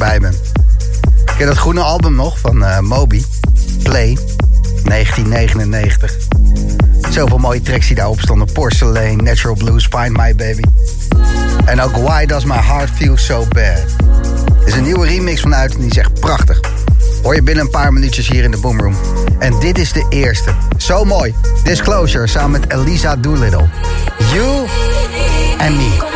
Erbij bent. Ken dat groene album nog van uh, Moby? Play, 1999. Zoveel mooie tracks die daarop stonden. Porcelain, Natural Blues, Find My Baby. En ook Why Does My Heart Feel So Bad. Is een nieuwe remix vanuit en die is echt prachtig. Hoor je binnen een paar minuutjes hier in de Boomroom. En dit is de eerste. Zo mooi. Disclosure samen met Elisa Doolittle. You and Me.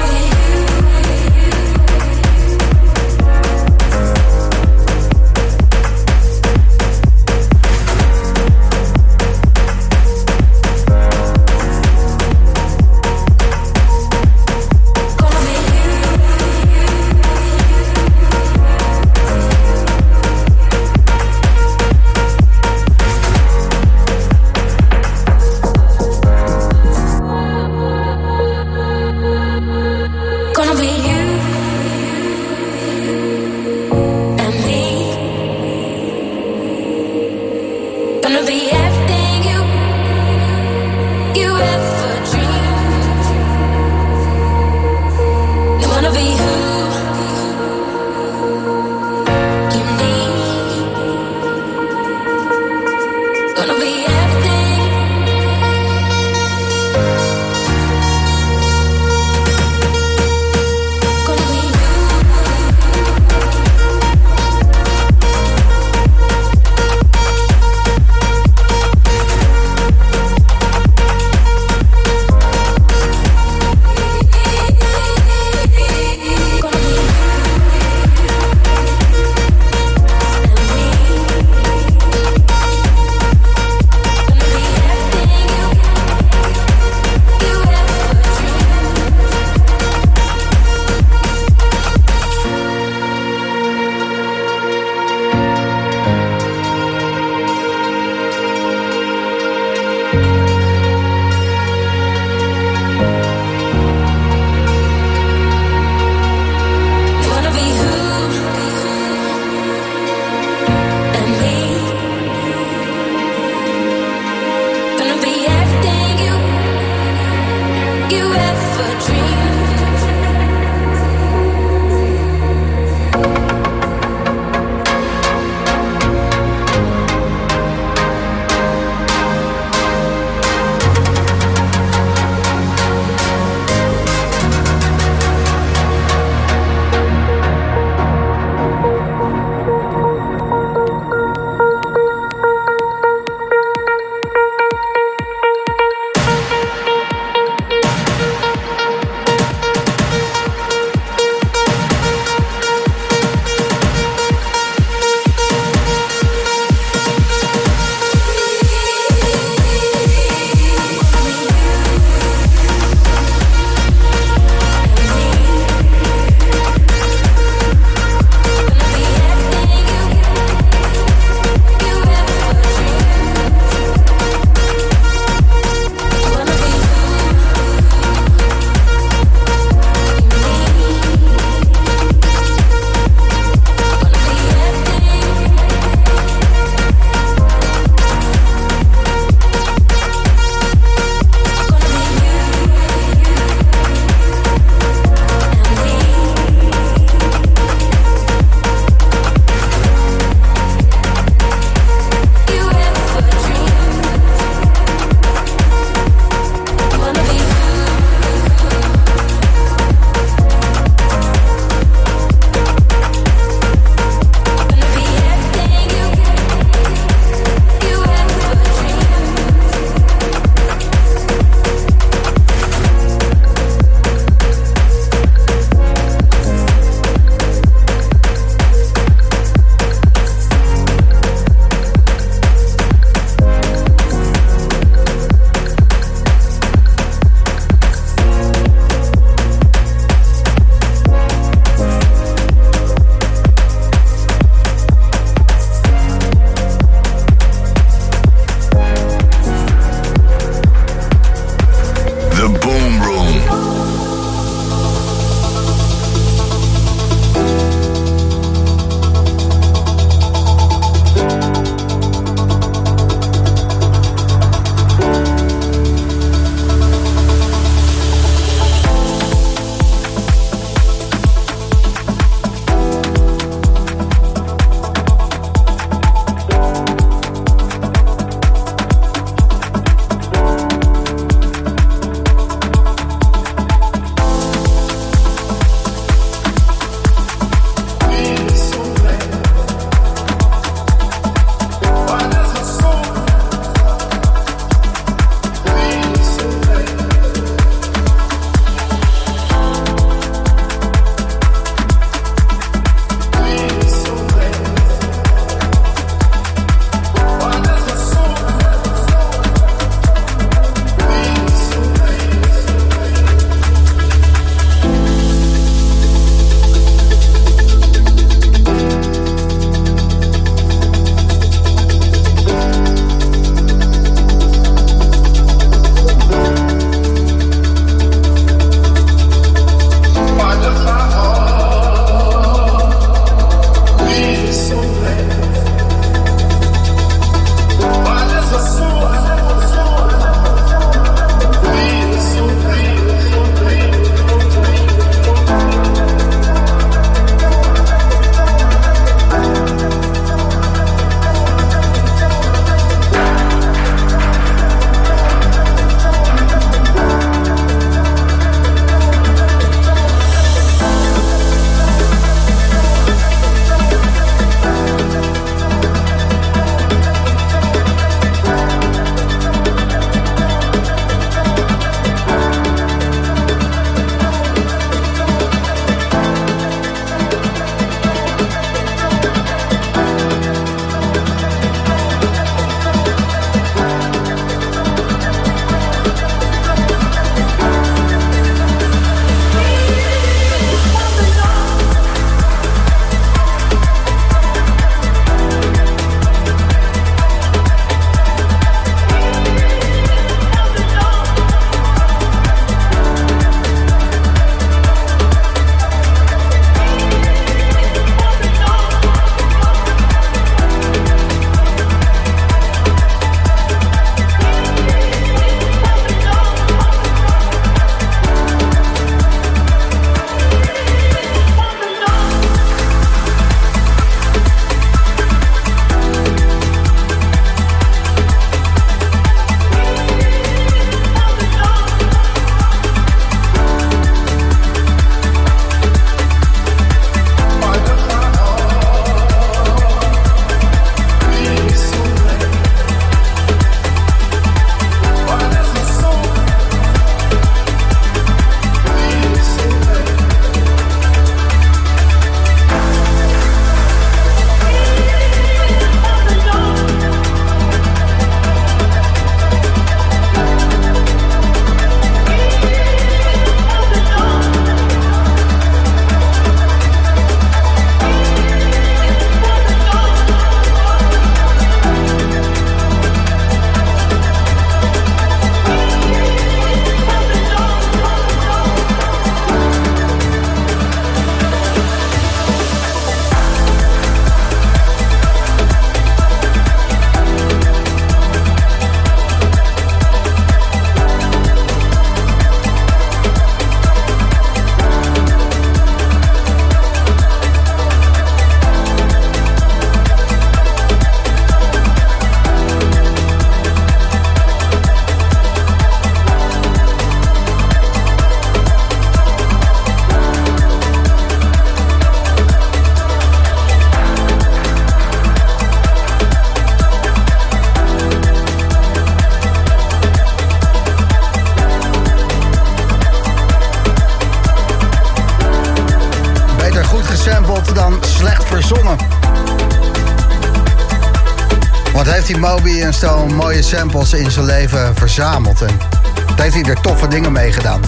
Stel mooie samples in zijn leven verzameld. En wat heeft hij er toffe dingen mee gedaan.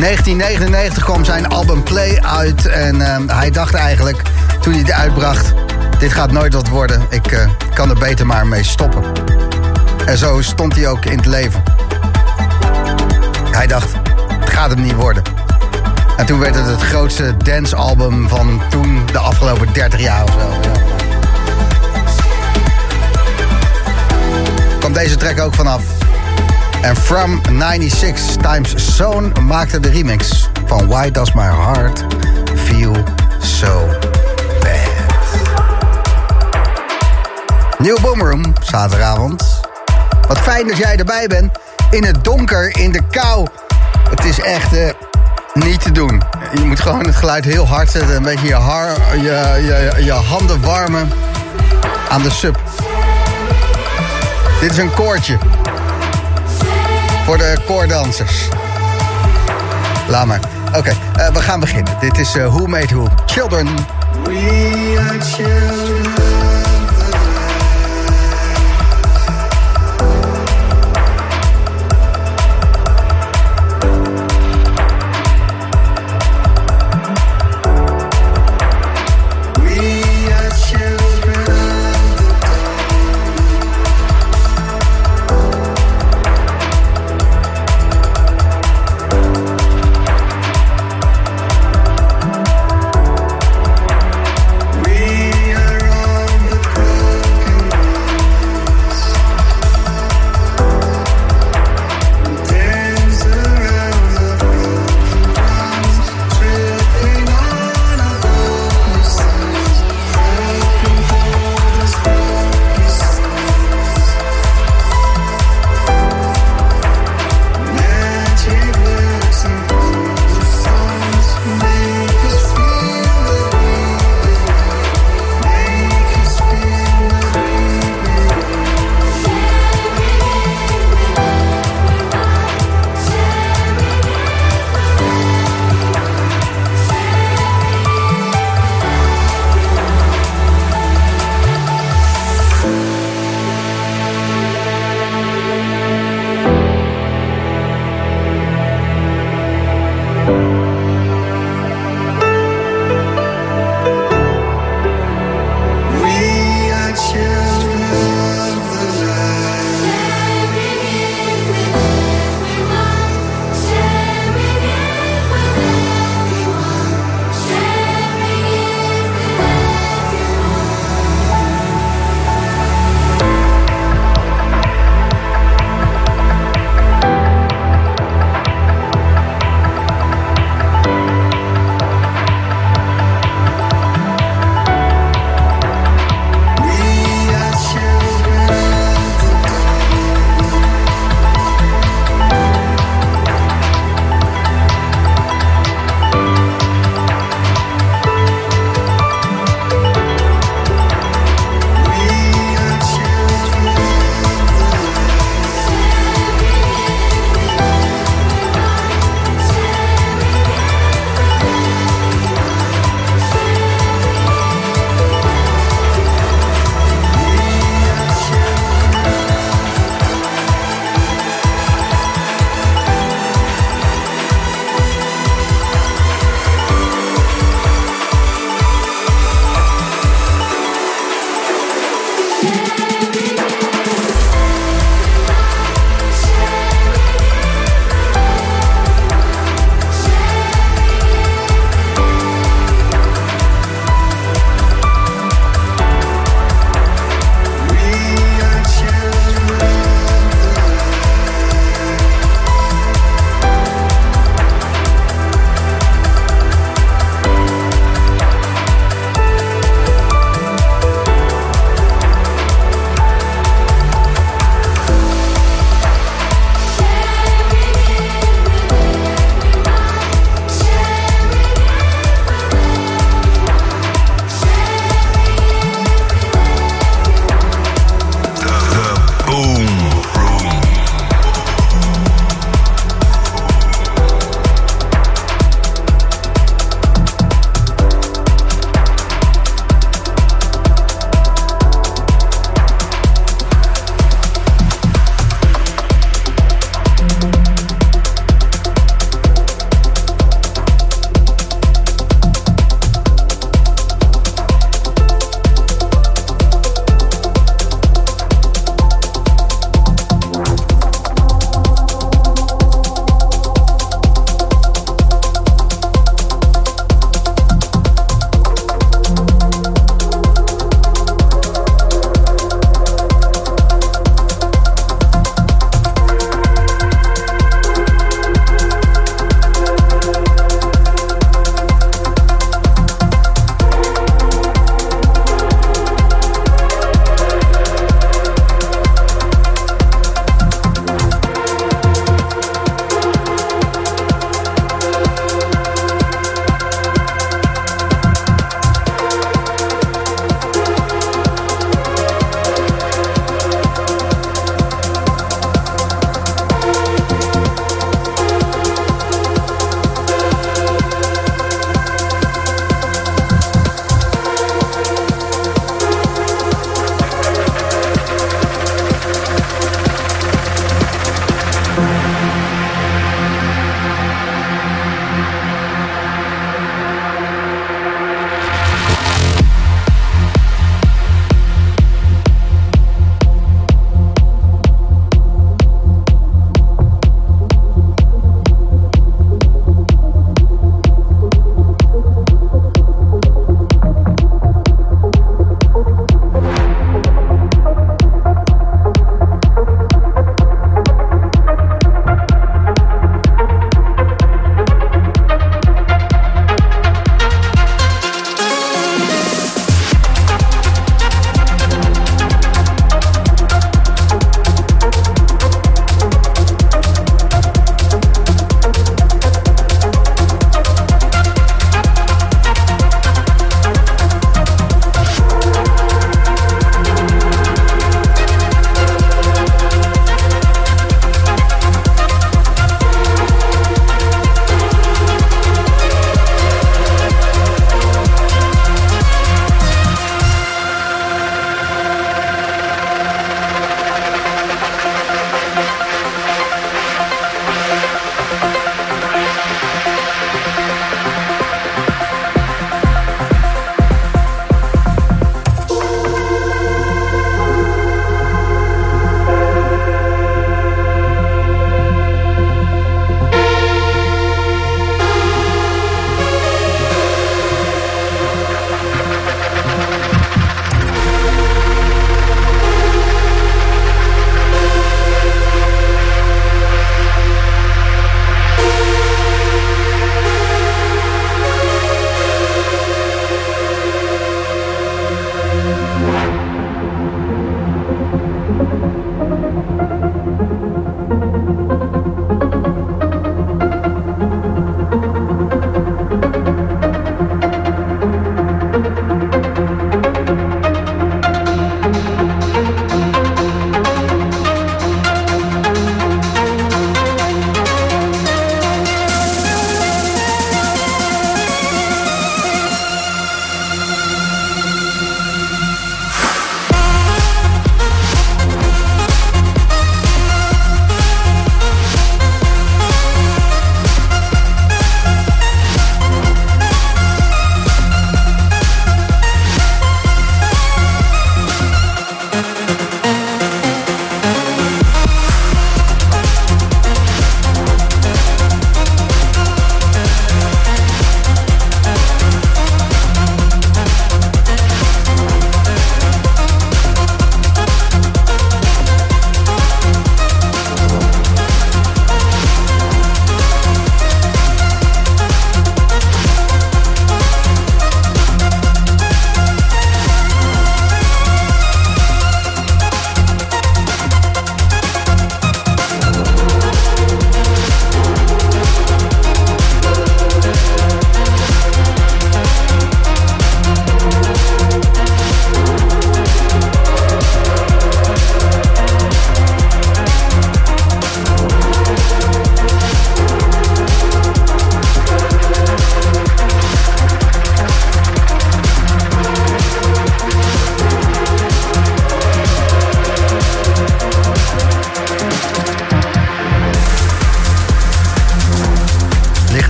1999 kwam zijn album Play uit. En uh, hij dacht eigenlijk, toen hij het uitbracht... dit gaat nooit wat worden. Ik uh, kan er beter maar mee stoppen. En zo stond hij ook in het leven. Hij dacht, het gaat hem niet worden. En toen werd het het grootste dancealbum van toen de afgelopen 30 jaar of zo. Kwam deze track ook vanaf. En From 96 Times Zone maakte de remix van Why Does My Heart Feel So Bad. Nieuw Boomroom, zaterdagavond. Wat fijn dat jij erbij bent. In het donker, in de kou. Het is echt uh, niet te doen. Je moet gewoon het geluid heel hard zetten. Een beetje je, je, je, je handen warmen aan de sub. Dit is een koortje. Voor de koordansers. Laat maar. Oké, uh, we gaan beginnen. Dit is uh, Who Made Who. Children. We are children.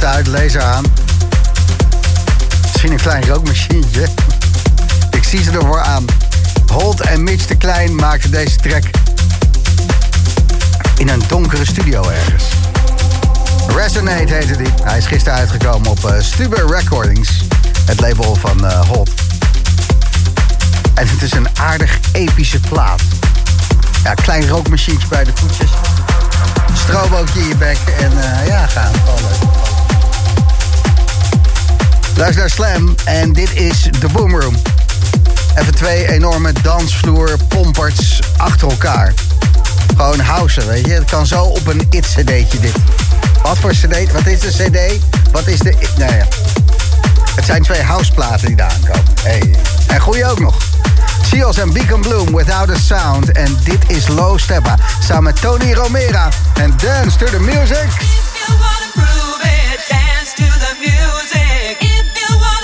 Uit, laser aan. Misschien een klein rookmachientje. Ik zie ze ervoor aan. Holt en Mitch de Klein maakten deze track in een donkere studio ergens. Resonate heette die. Hij is gisteren uitgekomen op uh, Stuber Recordings, het label van uh, Holt. En het is een aardig epische plaat. Ja, klein rookmachientje bij de voetjes. Strobootje in je bek en uh, ja, gaan. Luister naar Slam en dit is The Boom Room. Even twee enorme dansvloer pomperts achter elkaar. Gewoon house, weet je. Het kan zo op een it-cd'tje dit. Wat voor cd? Wat is de cd? Wat is de... Nou ja. Het zijn twee houseplaten die daar aankomen. Hey. En goeie ook nog. Seals en Beacon Bloom Without a Sound. En dit is Low Steppa. Samen met Tony Romera. En Dance to the Music. music you want.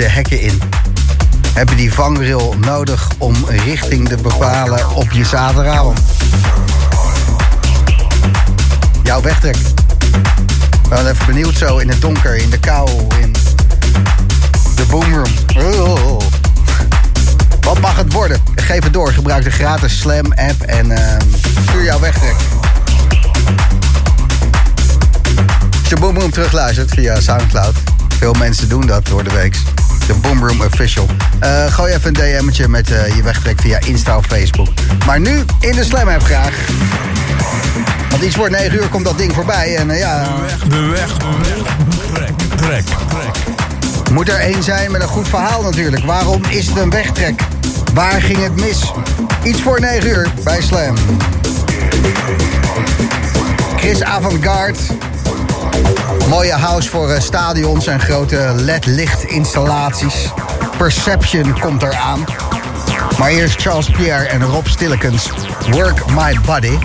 De hekken in? Heb je die vangrail nodig om richting te bepalen op je zaterdagavond? Jouw wegtrek. We zijn even benieuwd zo in het donker, in de kou, in de boomroom. Oh. Wat mag het worden? Geef het door. Gebruik de gratis Slam app en uh, stuur jouw wegtrek. Als je Boomroom terugluistert via Soundcloud. Veel mensen doen dat door de week. De Boomroom Official. Uh, gooi even een DM'tje met uh, je wegtrek via Insta of Facebook. Maar nu in de Slam app graag. Want iets voor 9 uur komt dat ding voorbij. En uh, ja. De weg, de weg, de weg. Trek, trek, trek. Moet er één zijn met een goed verhaal natuurlijk. Waarom is het een wegtrek? Waar ging het mis? Iets voor 9 uur bij Slam. Chris Avantgarde. Mooie house voor stadions en grote LED-lichtinstallaties. Perception komt eraan. Maar eerst Charles Pierre en Rob Stillekens. Work My Body.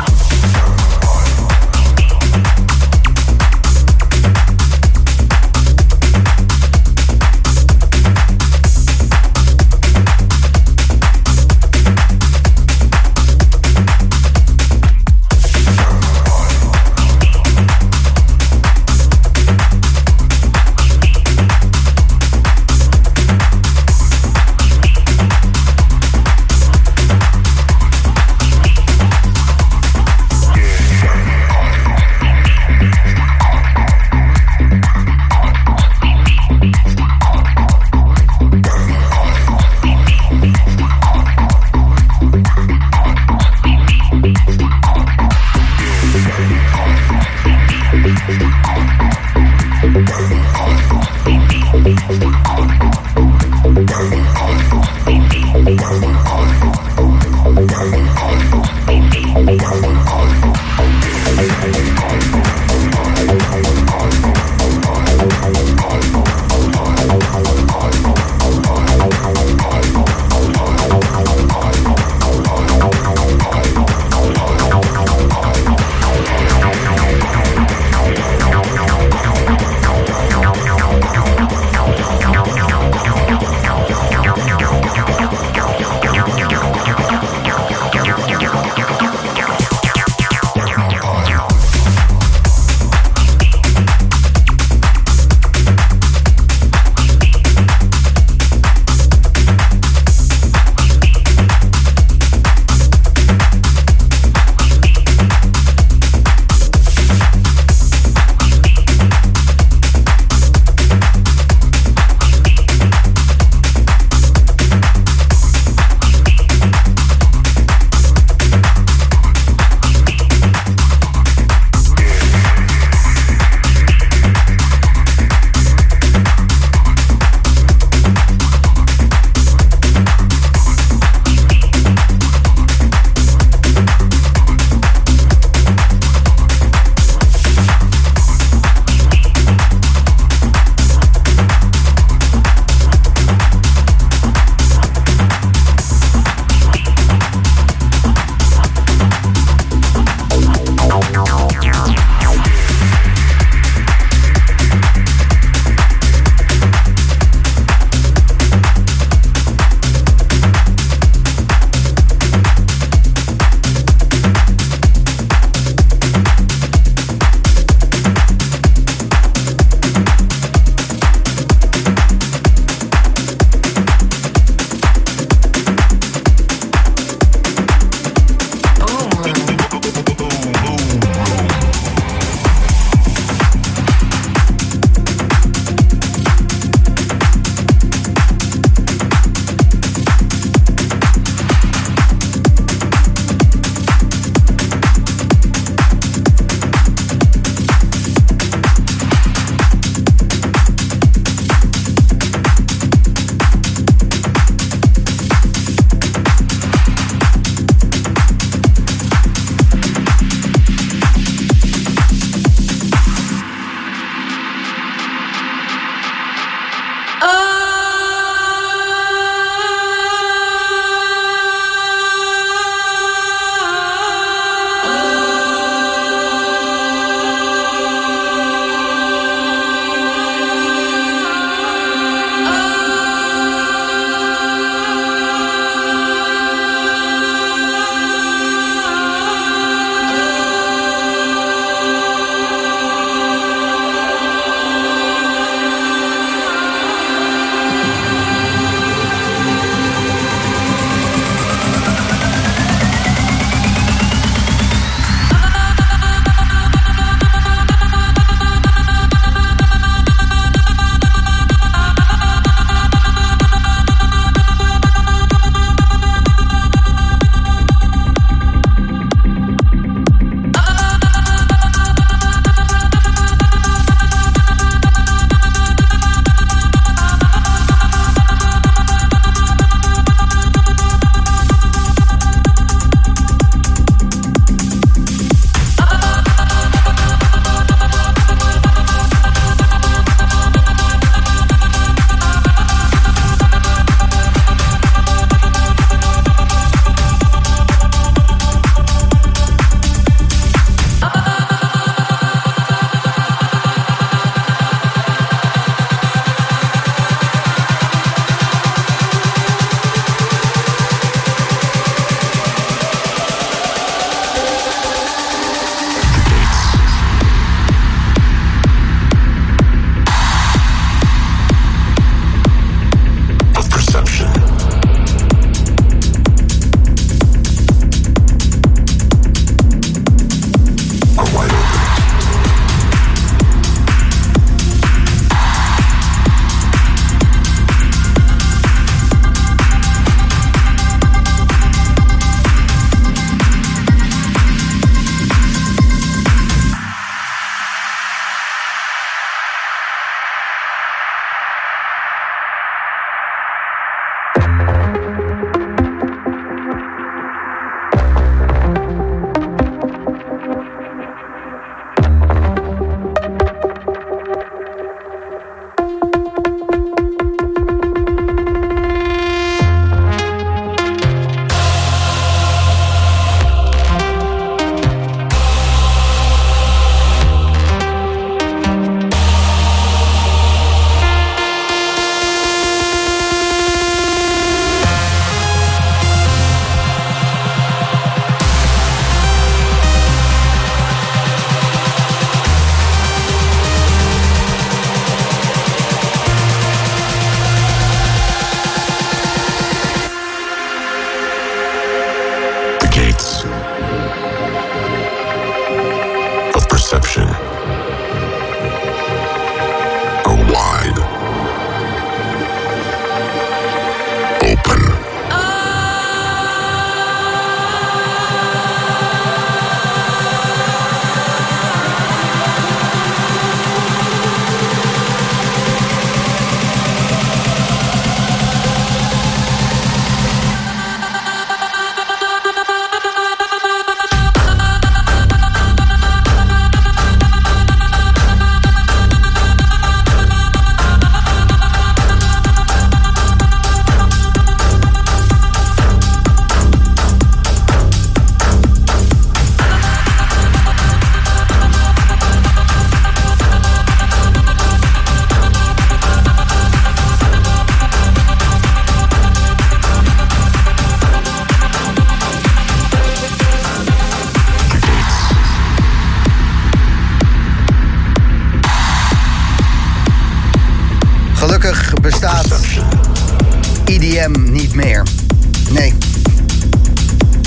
Nee.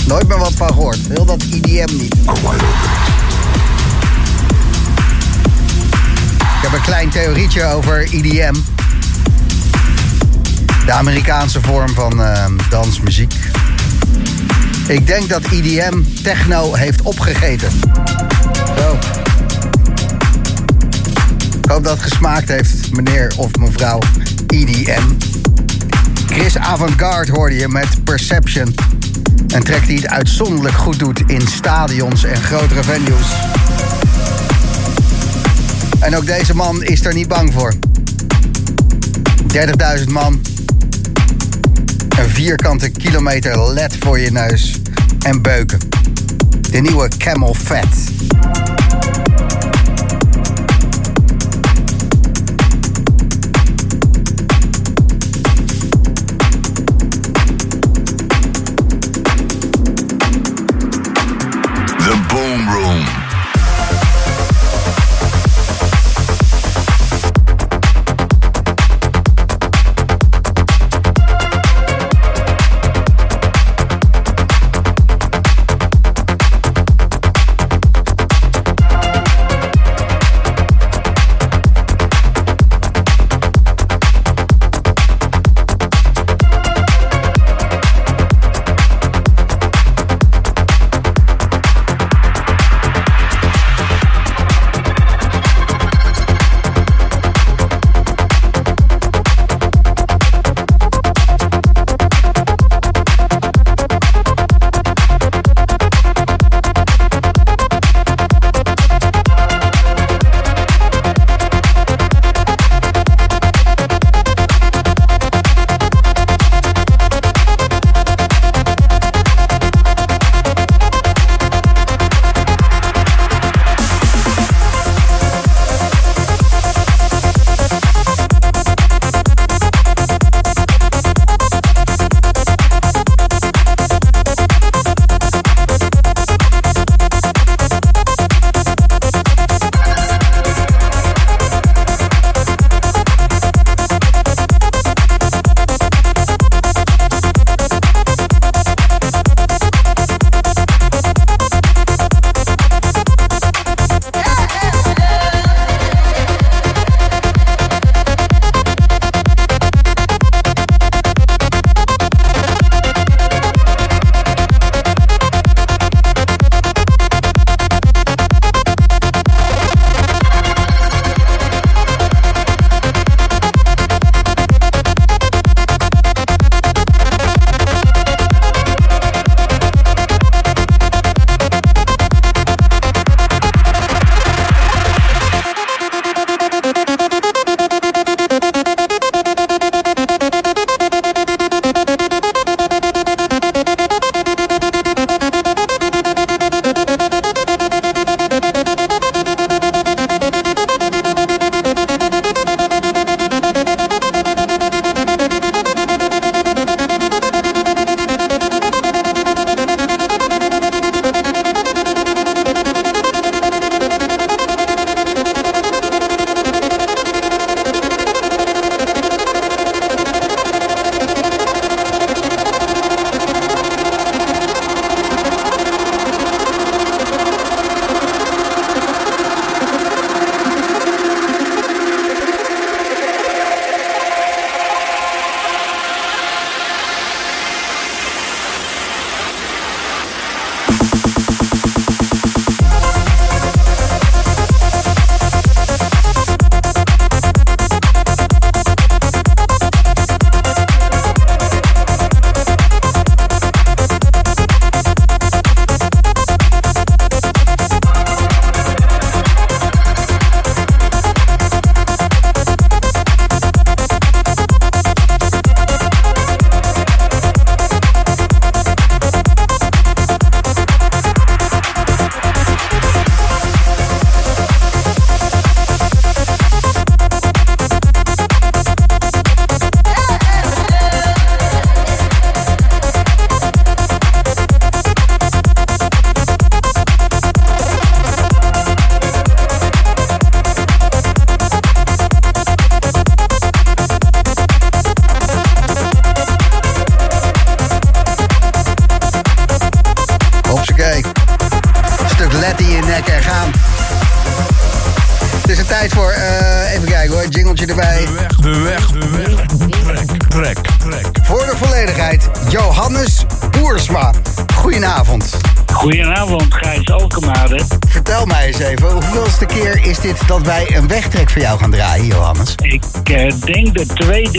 Nooit meer wat van gehoord. Heel dat IDM niet. Ik heb een klein theorietje over IDM. De Amerikaanse vorm van eh, dansmuziek. Ik denk dat IDM techno heeft opgegeten. Zo. Ik hoop dat het gesmaakt heeft, meneer of mevrouw IDM. Chris Avantgarde hoorde je met Perception. Een track die het uitzonderlijk goed doet in stadions en grotere venues. En ook deze man is er niet bang voor. 30.000 man. Een vierkante kilometer led voor je neus. En beuken. De nieuwe Camel Fat.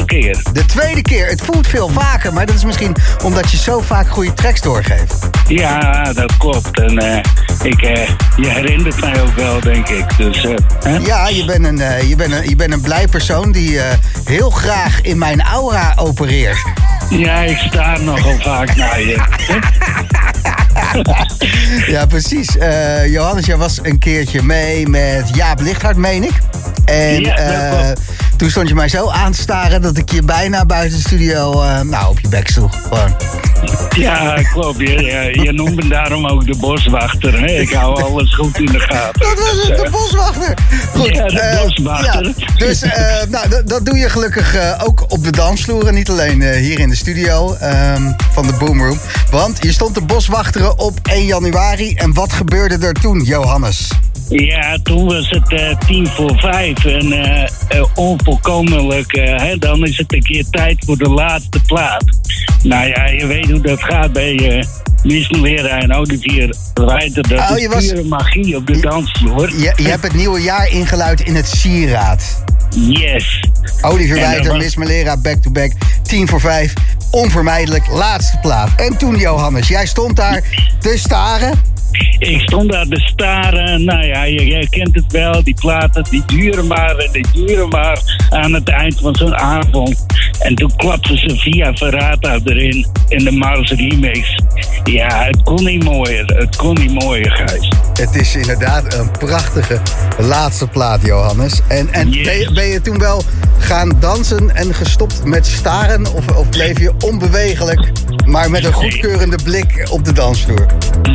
Tweede keer. De tweede keer, het voelt veel vaker, maar dat is misschien omdat je zo vaak goede tracks doorgeeft. Ja, dat klopt. En eh, ik, eh, je herinnert mij ook wel, denk ik. Dus, eh? Ja, je bent een, je bent een, je bent een blij persoon die heel graag in mijn aura opereert. ja, ik sta nogal vaak naar je. Ja, precies. Johannes, jij was een keertje mee met Jaap Lichthart, meen ik. En Ja. Toen stond je mij zo aan te staren dat ik je bijna buiten de studio eh, nou, op je bek sloeg. Gewoon. Ja, klopt. Je, je, je noemt me daarom ook de boswachter. Hè? Ik hou alles goed in de gaten. Dat was het, de boswachter. Goed, Ja, de eh, boswachter. ja, dus eh, nou, dat- doe je gelukkig eh, ook op de dansvloer. En niet alleen eh, hier in de studio ehm, van de Boomroom. Want je stond de boswachteren op 1 januari. En wat gebeurde er toen, Johannes? Ja, toen was het eh, tien voor vijf. En eh, onvolkomenlijk, hè, dan is het een keer tijd voor de laatste plaat. Nou ja, je weet hoe dat gaat bij uh, Lera en Olivier Rijter. Dat Oh, is je was- pure magie op de dansvloer. Je, je hebt het nieuwe jaar ingeluid in het Sieraad. Yes. Olivier Wijter, was- Malera, back-to-back. 10 voor 5. Onvermijdelijk, laatste plaat. En toen, Johannes, jij stond daar te staren. Ik stond daar te staren. Nou ja, je kent het wel. Die platen, die duren maar en die duren maar aan het eind van zo'n avond. En toen klapten ze via Verrata erin in de Mars remix. Ja, het kon niet mooier. Het kon niet mooier, Gijs. Het is inderdaad een prachtige laatste plaat, Johannes. En, en Yes. ben, je, ben je toen wel gaan dansen en gestopt met staren? Of, of bleef je onbewegelijk, maar met een goedkeurende blik op de dansvloer?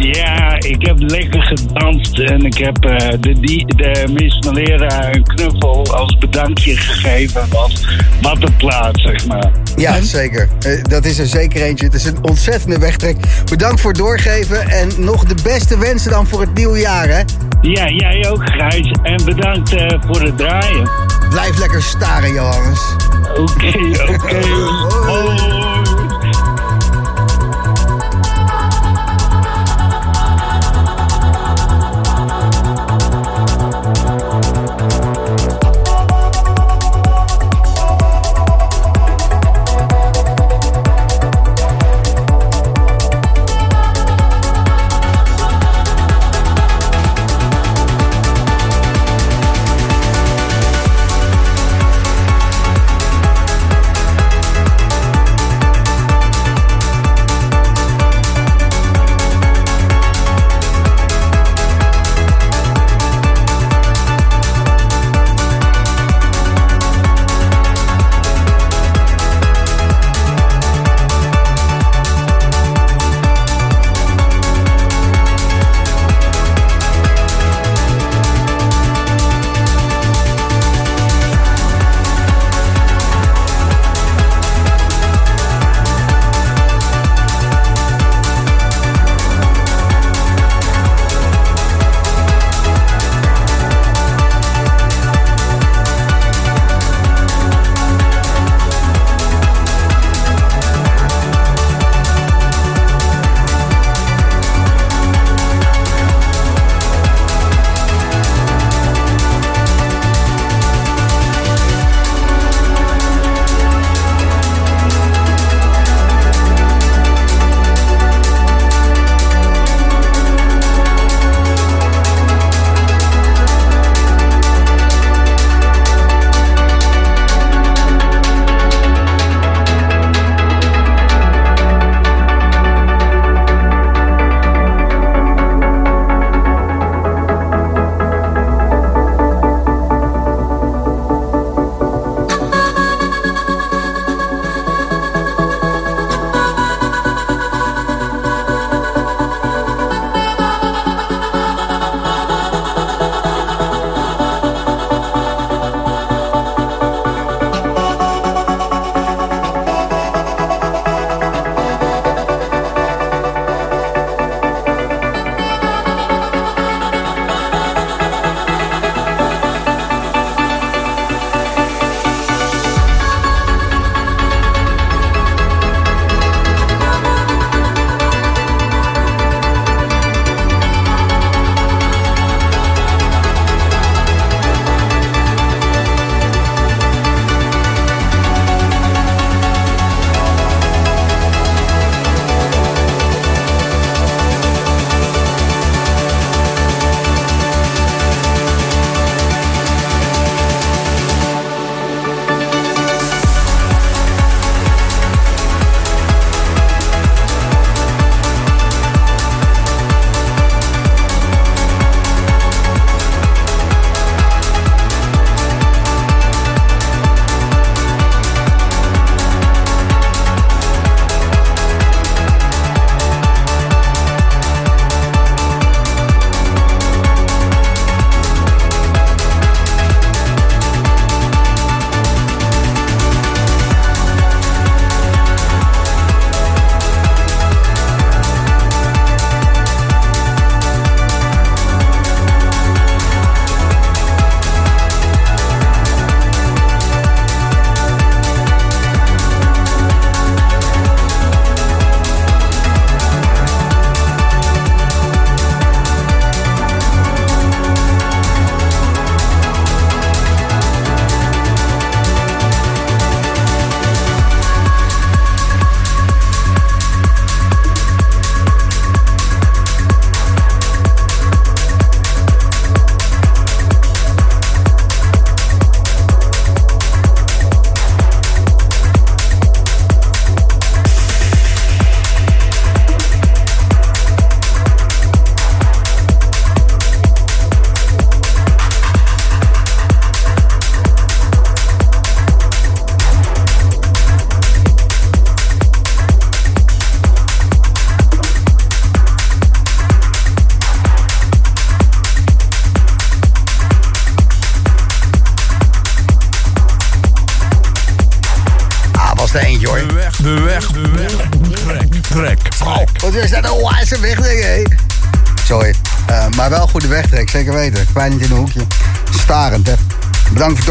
Ja, ik heb lekker gedanst en ik heb eh, de, die, de Miss Malera een knuffel als bedankje gegeven. Want wat een plaat, zeg maar. Ja, zeker. Eh, dat is er zeker eentje. Het is een ontzettende wegtrek. Bedankt voor het doorgeven en nog de beste wensen dan voor het nieuwe jaar, hè? Ja, jij ook, Gijs. En bedankt eh, voor het draaien. Blijf lekker staren, Johannes. Oké, oké. Laatste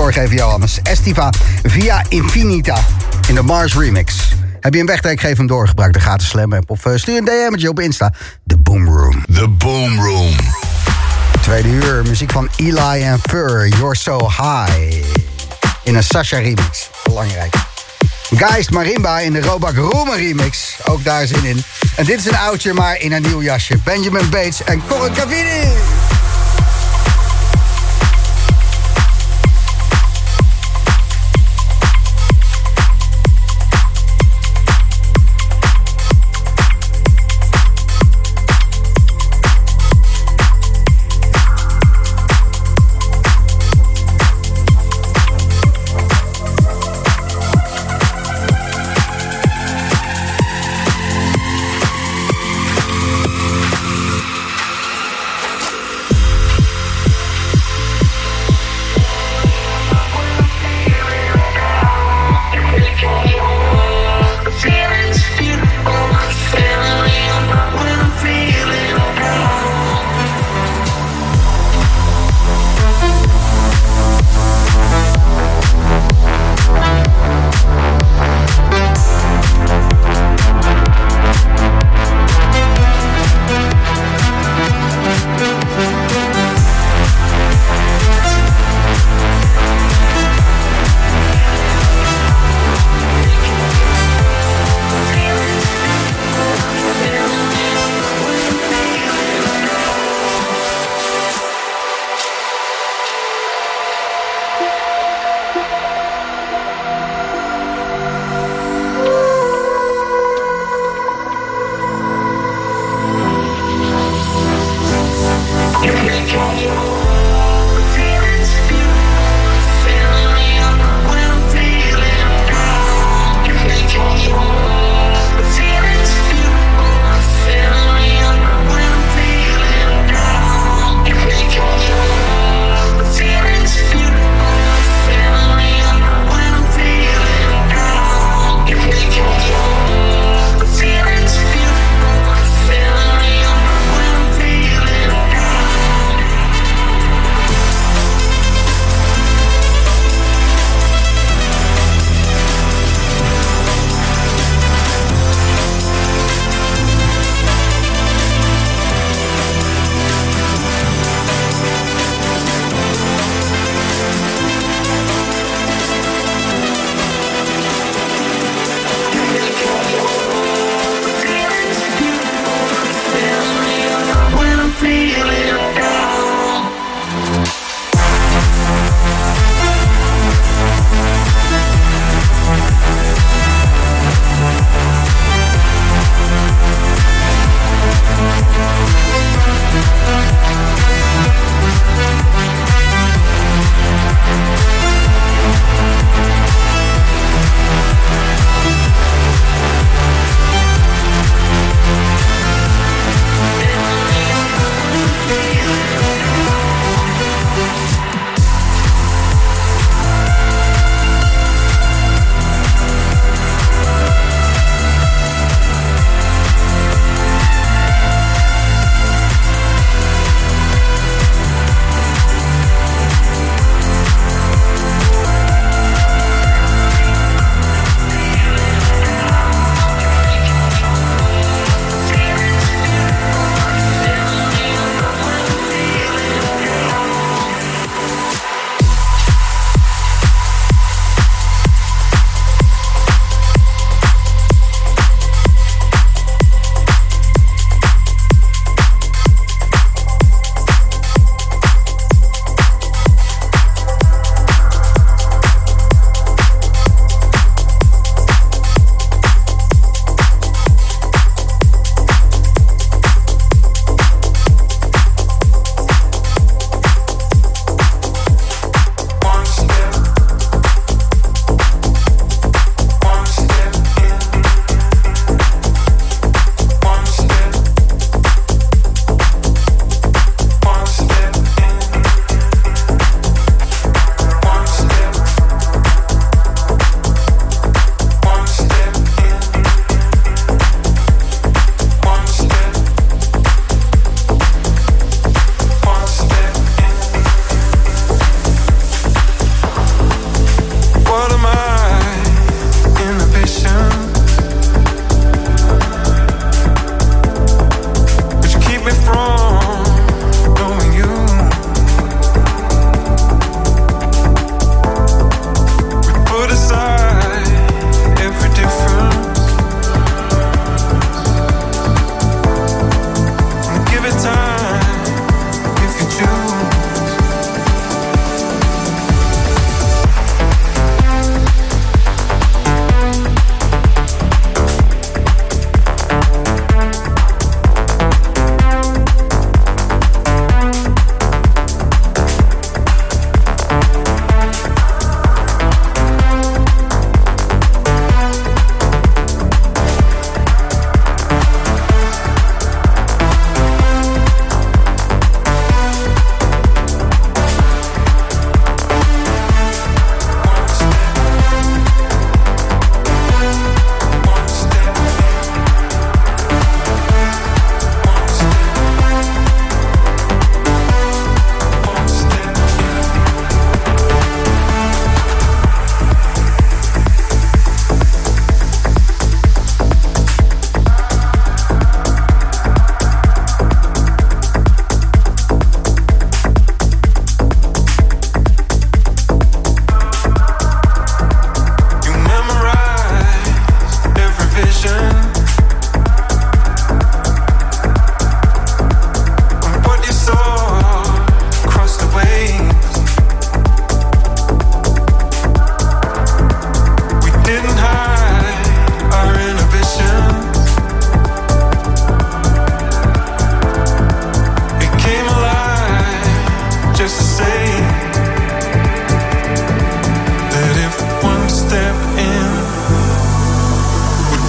Het doorgeven, Johannes. Estiva via Infinita in de Mars Remix. Heb je een wegtrek, geef hem door. Gebruik de gratis slam app of eh, stuur een DM'tje op Insta. De Boom Room. The Boom Room. Tweede uur, muziek van Eli en Fur. You're So High. In een Sasha remix. Belangrijk. Geist Marimba in de Robak Roemer remix. Ook daar zin in. En dit is een oudje, maar in een nieuw jasje. Benjamin Bates en Corre Cavini.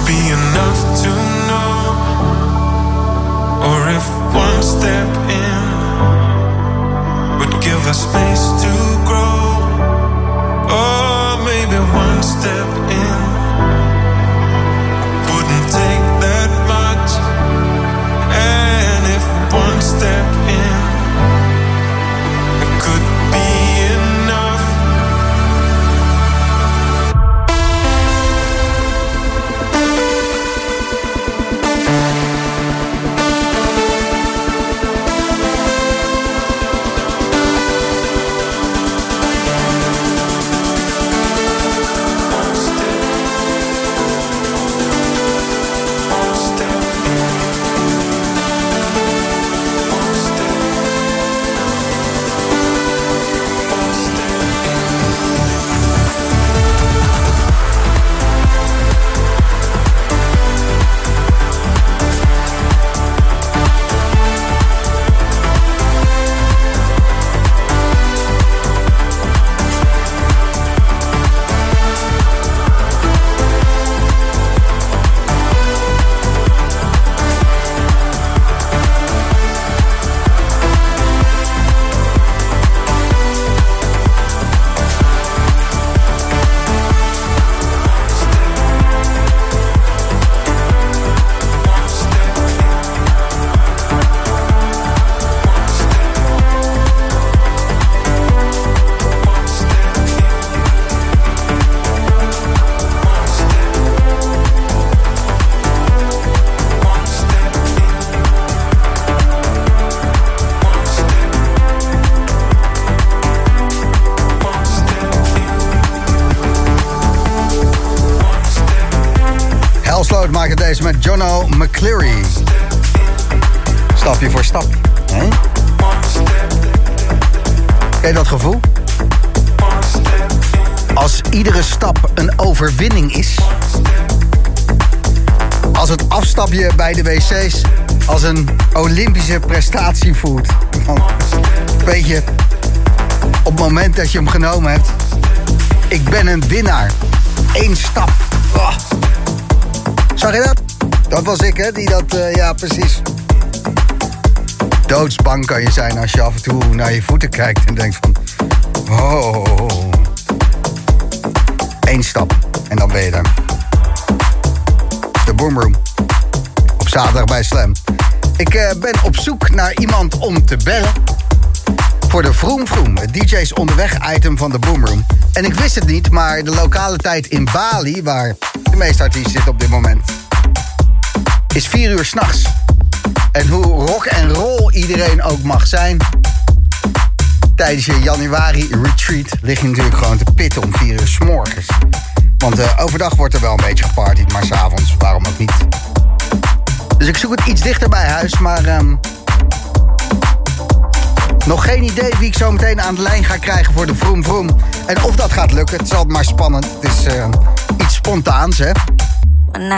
be enough to know, or if one step in would give us space een Olympische prestatie voelt. Weet je, op het moment dat je hem genomen hebt... Ik ben een winnaar. Eén stap. Oh. Zag je dat? Dat was ik, hè? Die dat, eh, ja, precies. Doodsbang kan je zijn als je af en toe naar je voeten kijkt en denkt van... Oh. Eén stap en dan ben je er. De Boomroom. Op zaterdag bij Slam. Ik eh, ben op zoek naar iemand om te bellen. Voor de Vroom Vroom, het DJ's onderweg item van de Boomroom. En ik wist het niet, maar de lokale tijd in Bali, waar de meeste artiesten zitten op dit moment, is 4 uur s'nachts. En hoe rock en roll iedereen ook mag zijn, tijdens je januari retreat lig je natuurlijk gewoon te pitten om 4 uur s morgens. Want eh, overdag wordt er wel een beetje gepartied, maar s'avonds, waarom ook niet? Dus ik zoek het iets dichter bij huis, maar ehm, nog geen idee wie ik zo meteen aan de lijn ga krijgen voor de Vroom Vroom. En of dat gaat lukken, het is altijd maar spannend. Het is eh, iets spontaans, hè? When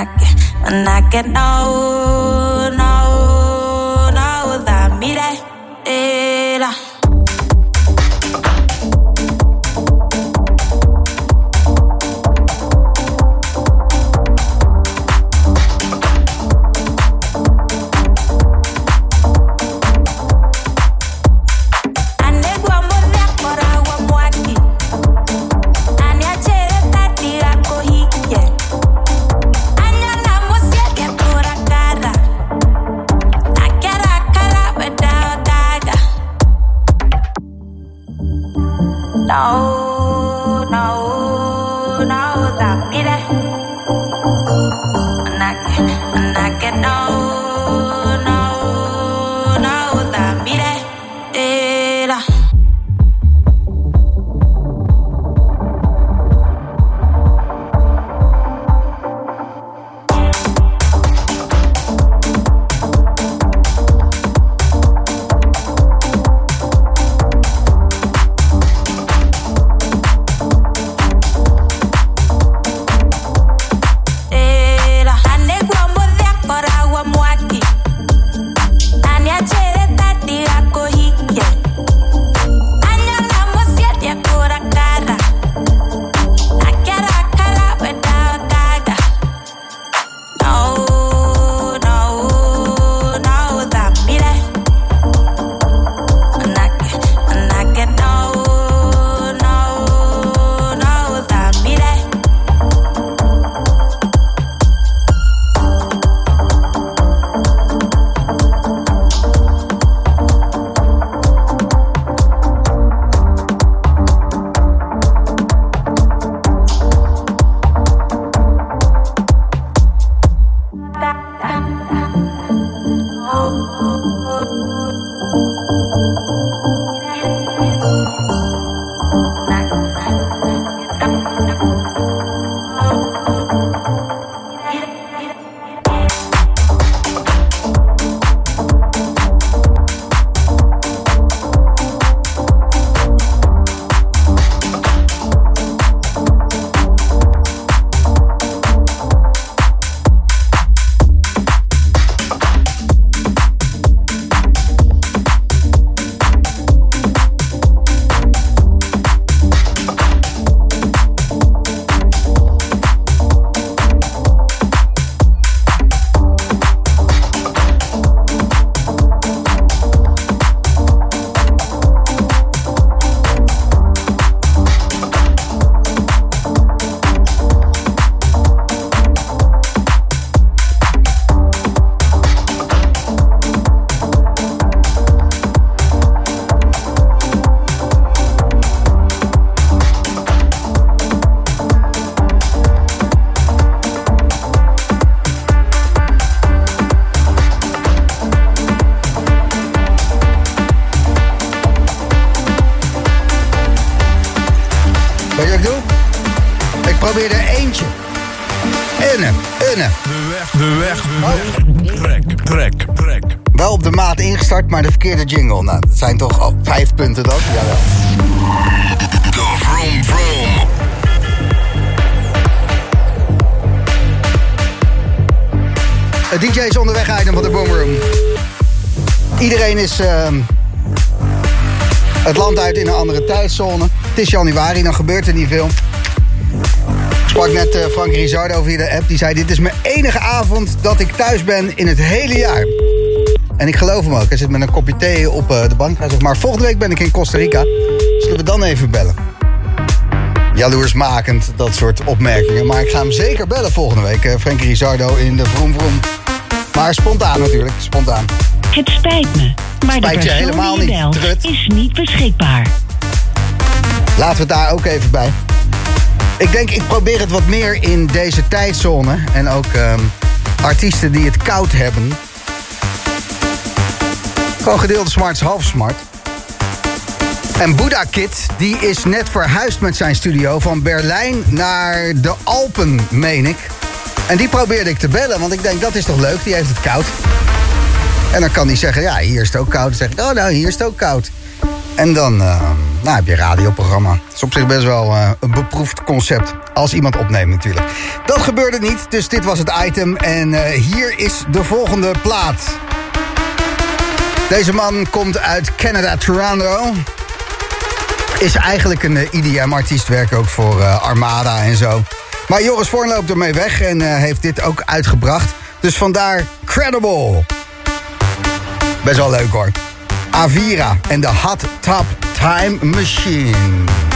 maar de verkeerde jingle. Nou, dat zijn toch oh, vijf punten dan? Jawel. De Vroom Vroom. Het DJ is onderweg, item van de Boomroom. Iedereen is ehm, het land uit in een andere tijdzone. Het is januari, dan gebeurt er niet veel. Ik sprak net eh, Frank Rizardo via de app. Die zei, dit is mijn enige avond dat ik thuis ben in het hele jaar. En ik geloof hem ook. Hij zit met een kopje thee op eh, de bank. Hij zegt, maar volgende week ben ik in Costa Rica. Zullen we dan even bellen? Jaloersmakend, dat soort opmerkingen. Maar ik ga hem zeker bellen volgende week. eh, Frank Rizardo in de Vroom Vroom. Maar spontaan natuurlijk, spontaan. Het spijt me, maar Spijt de persoon helemaal die belt trut. is niet beschikbaar. Laten we het daar ook even bij. Ik denk, ik probeer het wat meer in deze tijdzone. En ook ehm, artiesten die het koud hebben. Gewoon gedeelde smart half smart. En Buddha Kid, die is net verhuisd met zijn studio van Berlijn naar de Alpen, meen ik. En die probeerde ik te bellen, want ik denk, dat is toch leuk, die heeft het koud. En dan kan hij zeggen, ja, hier is het ook koud. Dan zeg ik, oh nou, hier is het ook koud. En dan eh, nou, heb je een radioprogramma. Dat is op zich best wel eh, een beproefd concept. Als iemand opneemt natuurlijk. Dat gebeurde niet, dus dit was het item. En eh, hier is de volgende plaat. Deze man komt uit Canada, Toronto. Is eigenlijk een eh, IDM-artiest, werkt ook voor eh, Armada en zo. Maar Joris Voorn loopt ermee weg en eh, heeft dit ook uitgebracht. Dus vandaar Credible. Best wel leuk hoor. Avira en de Hot Top Time Machine.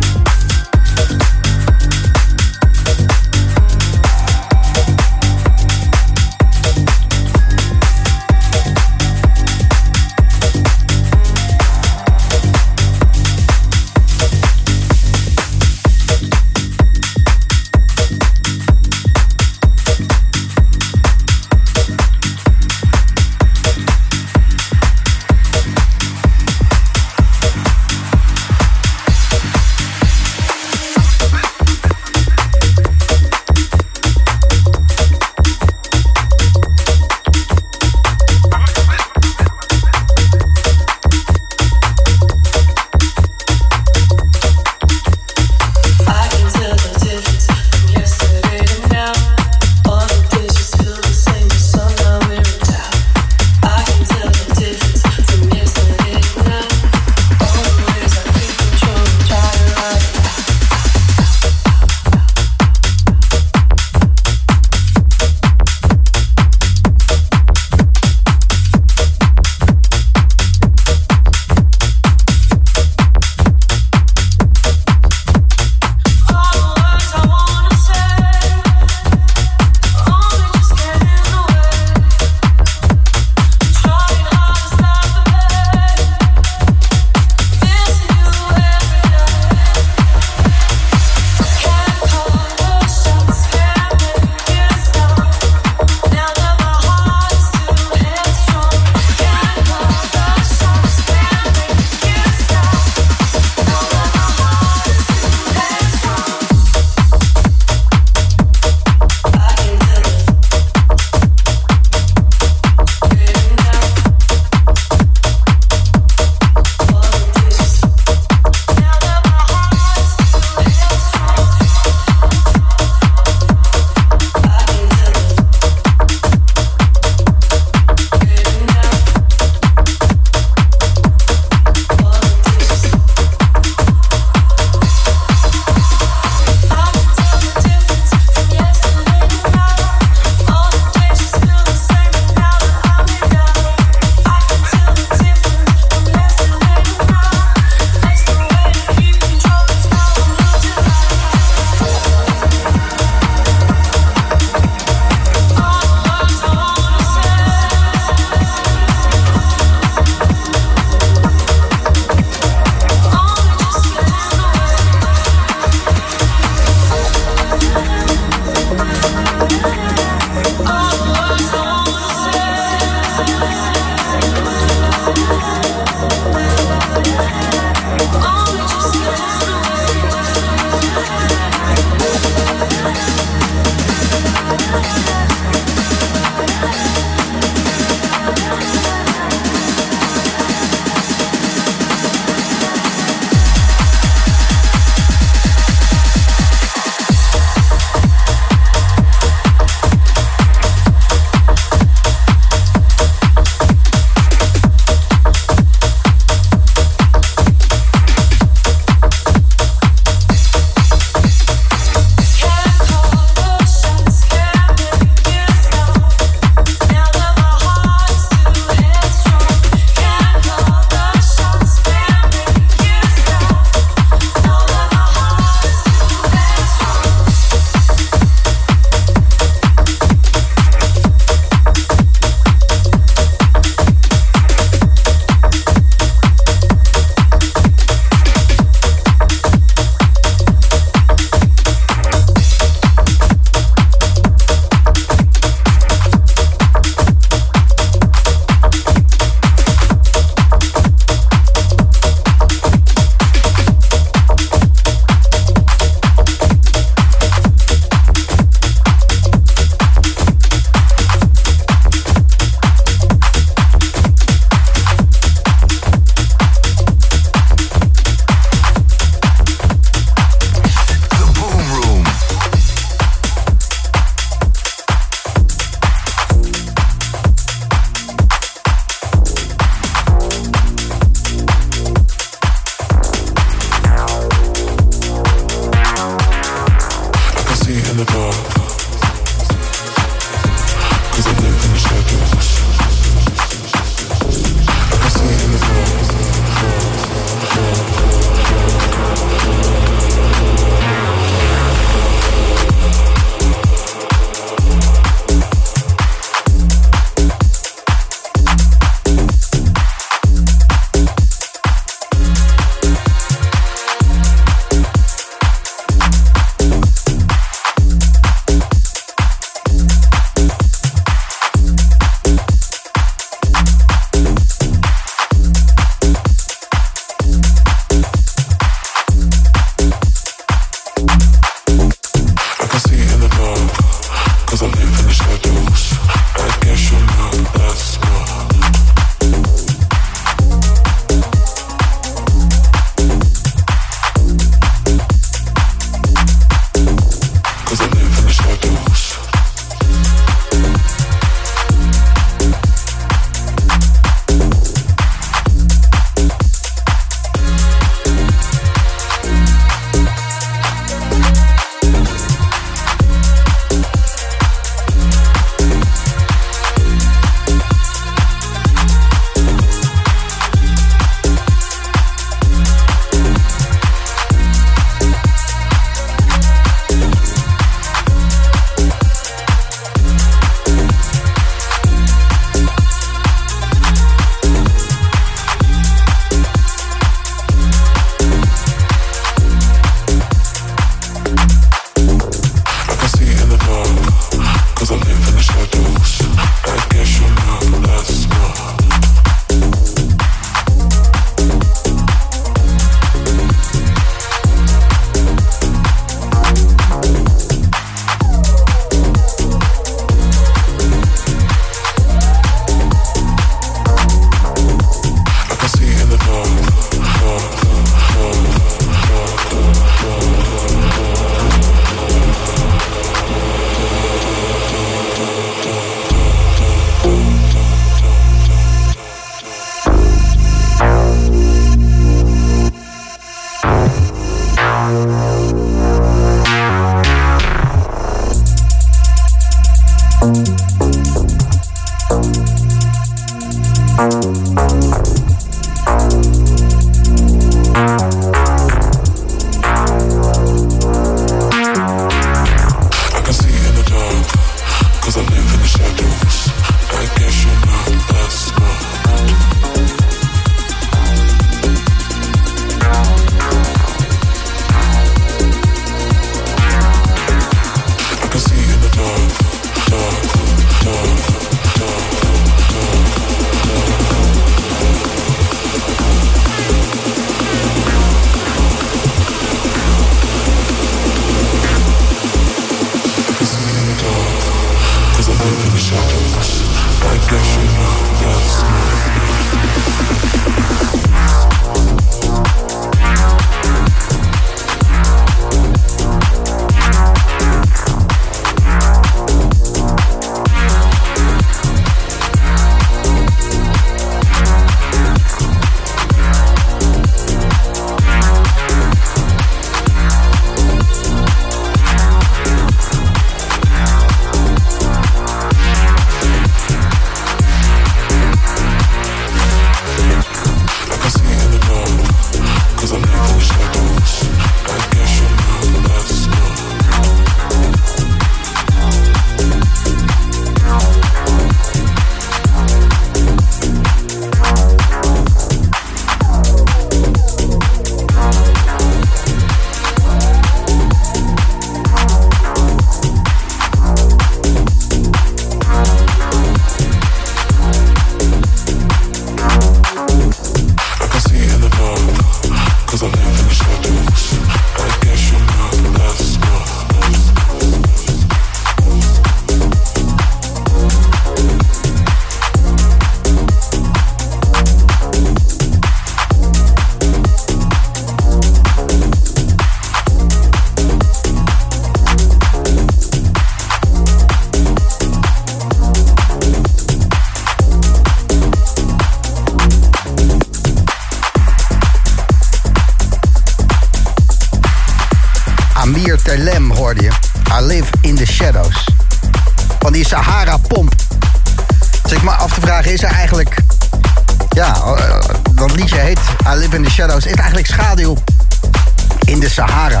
Sahara.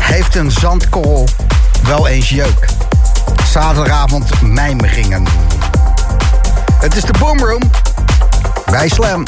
Heeft een zandkorrel wel eens jeuk? Zaterdagavond mijmeringen. Het is de Boomroom bij Slam.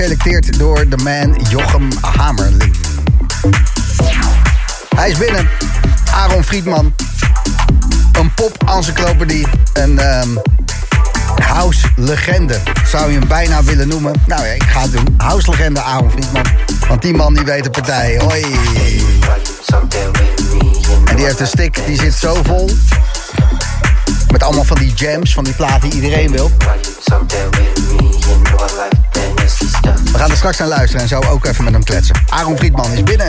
Geselecteerd door de man Jochem Hamerling. Hij is binnen. Aaron Friedman. Een pop-encyclopedie. Een ehm, house-legende. Zou je hem bijna willen noemen? Nou ja, ik ga het doen. House-legende Aaron Friedman. Want die man die weet de partij. Hoi. En die heeft een stick, die zit zo vol. Met allemaal van die jams, van die platen die iedereen wil. We gaan er straks naar luisteren en zo ook even met hem kletsen. Aaron Friedman is binnen.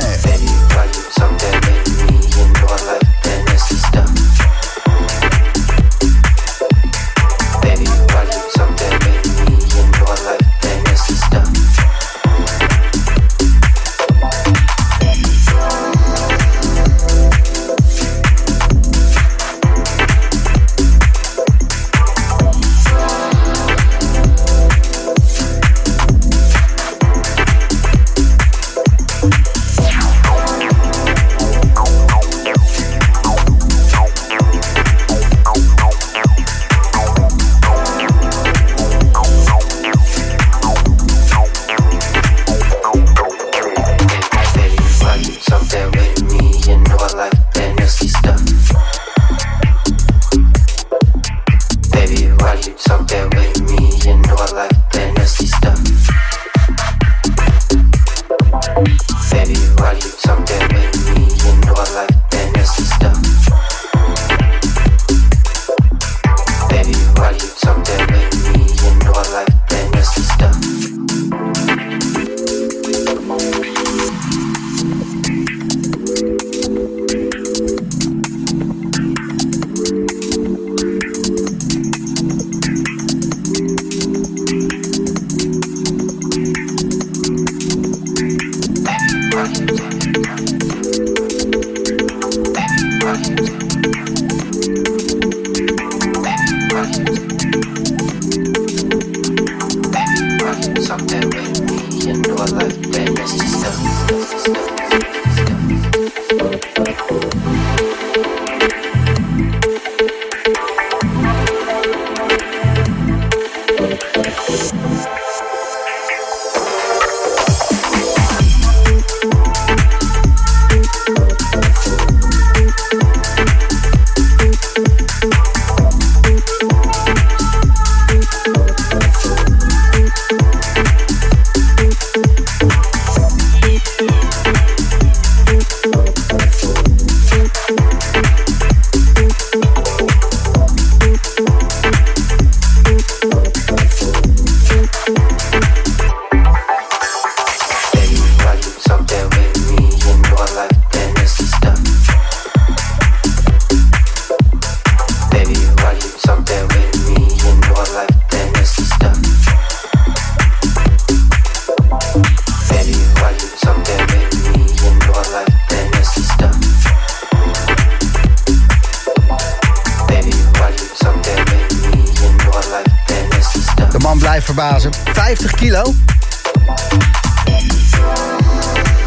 Verbazen. 50 kilo?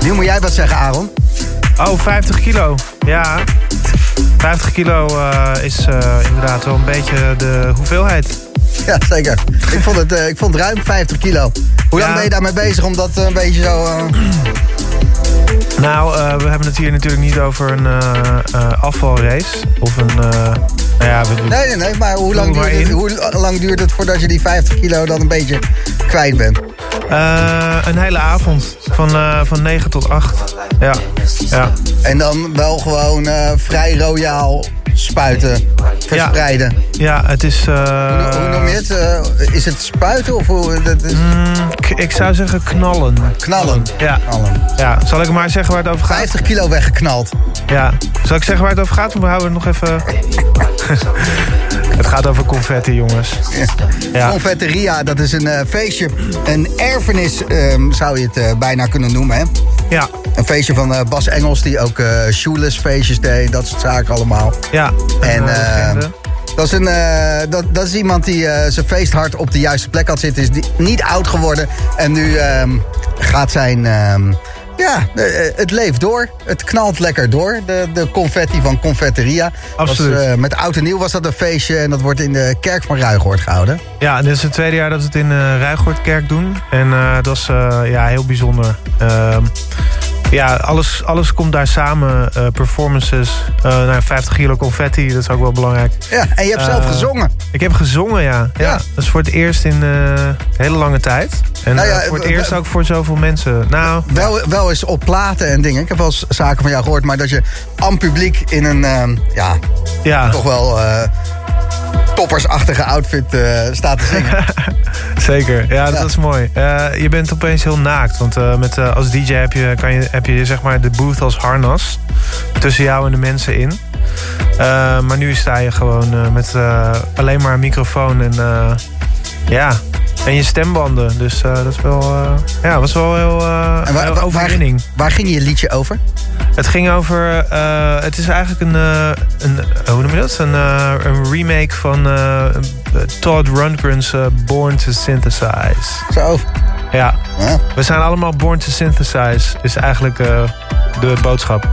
Nu moet jij wat zeggen, Aaron. Oh, 50 kilo. Ja. 50 kilo eh, is eh, inderdaad wel een beetje de hoeveelheid. Ja, zeker. Ik vond het, eh, ik vond het ruim 50 kilo. Hoe lang Ja. ben je daarmee bezig om dat een beetje zo... Nou, we hebben het hier natuurlijk niet over een afvalrace. Of een... nou ja, we, Nee, nee, nee. Maar hoe lang, duurt het, hoe lang duurt het voordat je die 50 kilo dan een beetje kwijt bent? Eh, een hele avond. Van, eh, van 9 tot 8. Ja. ja. En dan wel gewoon eh, vrij royaal spuiten, verspreiden. Ja, het is... eh, Hoe, hoe noem je het? Eh, is het spuiten of hoe? Dat is mm, ik, ik zou zeggen knallen. knallen. Ja. knallen. ja. Zal ik maar zeggen waar het over gaat? 50 kilo weggeknald. Ja. Zal ik zeggen waar het over gaat? Of we houden het nog even... het gaat over confetti, jongens. Ja. Confetteria, dat is een eh, feestje. Een erfenis ehm, zou je het eh, bijna kunnen noemen. Hè? Ja. Een feestje van eh, Bas Engels, die ook eh shoeless feestjes deed. Dat soort zaken allemaal. Ja. En dat, is een, dat, dat is iemand die eh, zijn feesthart op de juiste plek had zitten. Is die, niet oud geworden. En nu ehm, gaat zijn, ehm, Ja, eh, het leeft door. Het knalt lekker door. De, de confetti van Confetteria. Absoluut. Was, eh, met oud en nieuw was dat een feestje. En dat wordt in de kerk van Ruigoord gehouden. Ja, dit is het tweede jaar dat we het in uh, Ruigoordkerk doen. En eh, dat is eh, ja, heel bijzonder. Ja, alles, alles komt daar samen. Eh, performances, eh nou, 50 kilo confetti, dat is ook wel belangrijk. Ja, en je hebt zelf Eh, gezongen. Ik heb gezongen, ja. ja. Ja. Dat is voor het eerst in eh, hele lange tijd. En Nou ja, eh, voor het eerst ook voor zoveel mensen. Nou, Wel, wel eens op platen en dingen. Ik heb wel eens zaken van jou gehoord. Maar dat je aan publiek in een ehm, ja, ja, toch wel eh, toppersachtige outfit eh, staat te zingen. zeker. Ja, dat Ja. is mooi. Eh, je bent opeens heel naakt. Want eh, met, als DJ heb je, kan je, heb je zeg maar de booth als harnas. Tussen jou en de mensen in. Maar nu sta je gewoon met alleen maar een microfoon en ja, en je stembanden. Dus eh, dat is wel, eh, ja, was wel heel, eh En waar- heel waar- overwinning. Waar ging je liedje over? Het ging over. het is eigenlijk een. een hoe noem je dat? Een, een remake van Todd Rundgren's Born to Synthesize. Zo. Ja, Ja. we zijn allemaal Born to Synthesize, is eigenlijk de boodschap.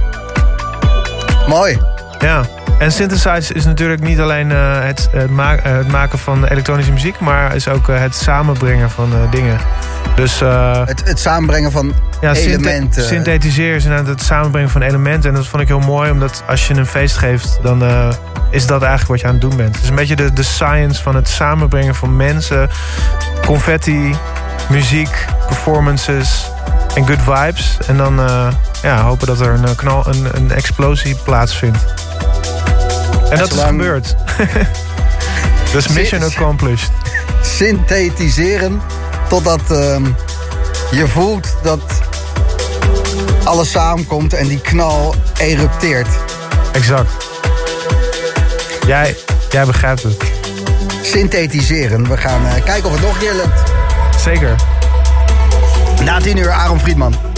Mooi. Ja. En synthesize is natuurlijk niet alleen eh, het, het, ma- eh, het maken van elektronische muziek, maar is ook eh, het samenbrengen van eh, dingen. Dus eh, Het, het samenbrengen van ja, elementen. synthetiseren is inderdaad het samenbrengen van elementen. En dat vond ik heel mooi, omdat als je een feest geeft, dan eh, is dat eigenlijk wat je aan het doen bent. Het is een beetje de, de science van het samenbrengen van mensen, confetti, muziek, performances en good vibes. En dan eh, ja, hopen dat er een, eh, knal, een, een explosie plaatsvindt. En dat is gebeurd. dus mission accomplished. synthetiseren totdat ehm, je voelt dat alles samenkomt en die knal erupteert. Exact. Jij, jij begrijpt het. Synthetiseren. We gaan eh, kijken of het nog een keer lukt. Zeker. Na tien uur, Aaron Friedman.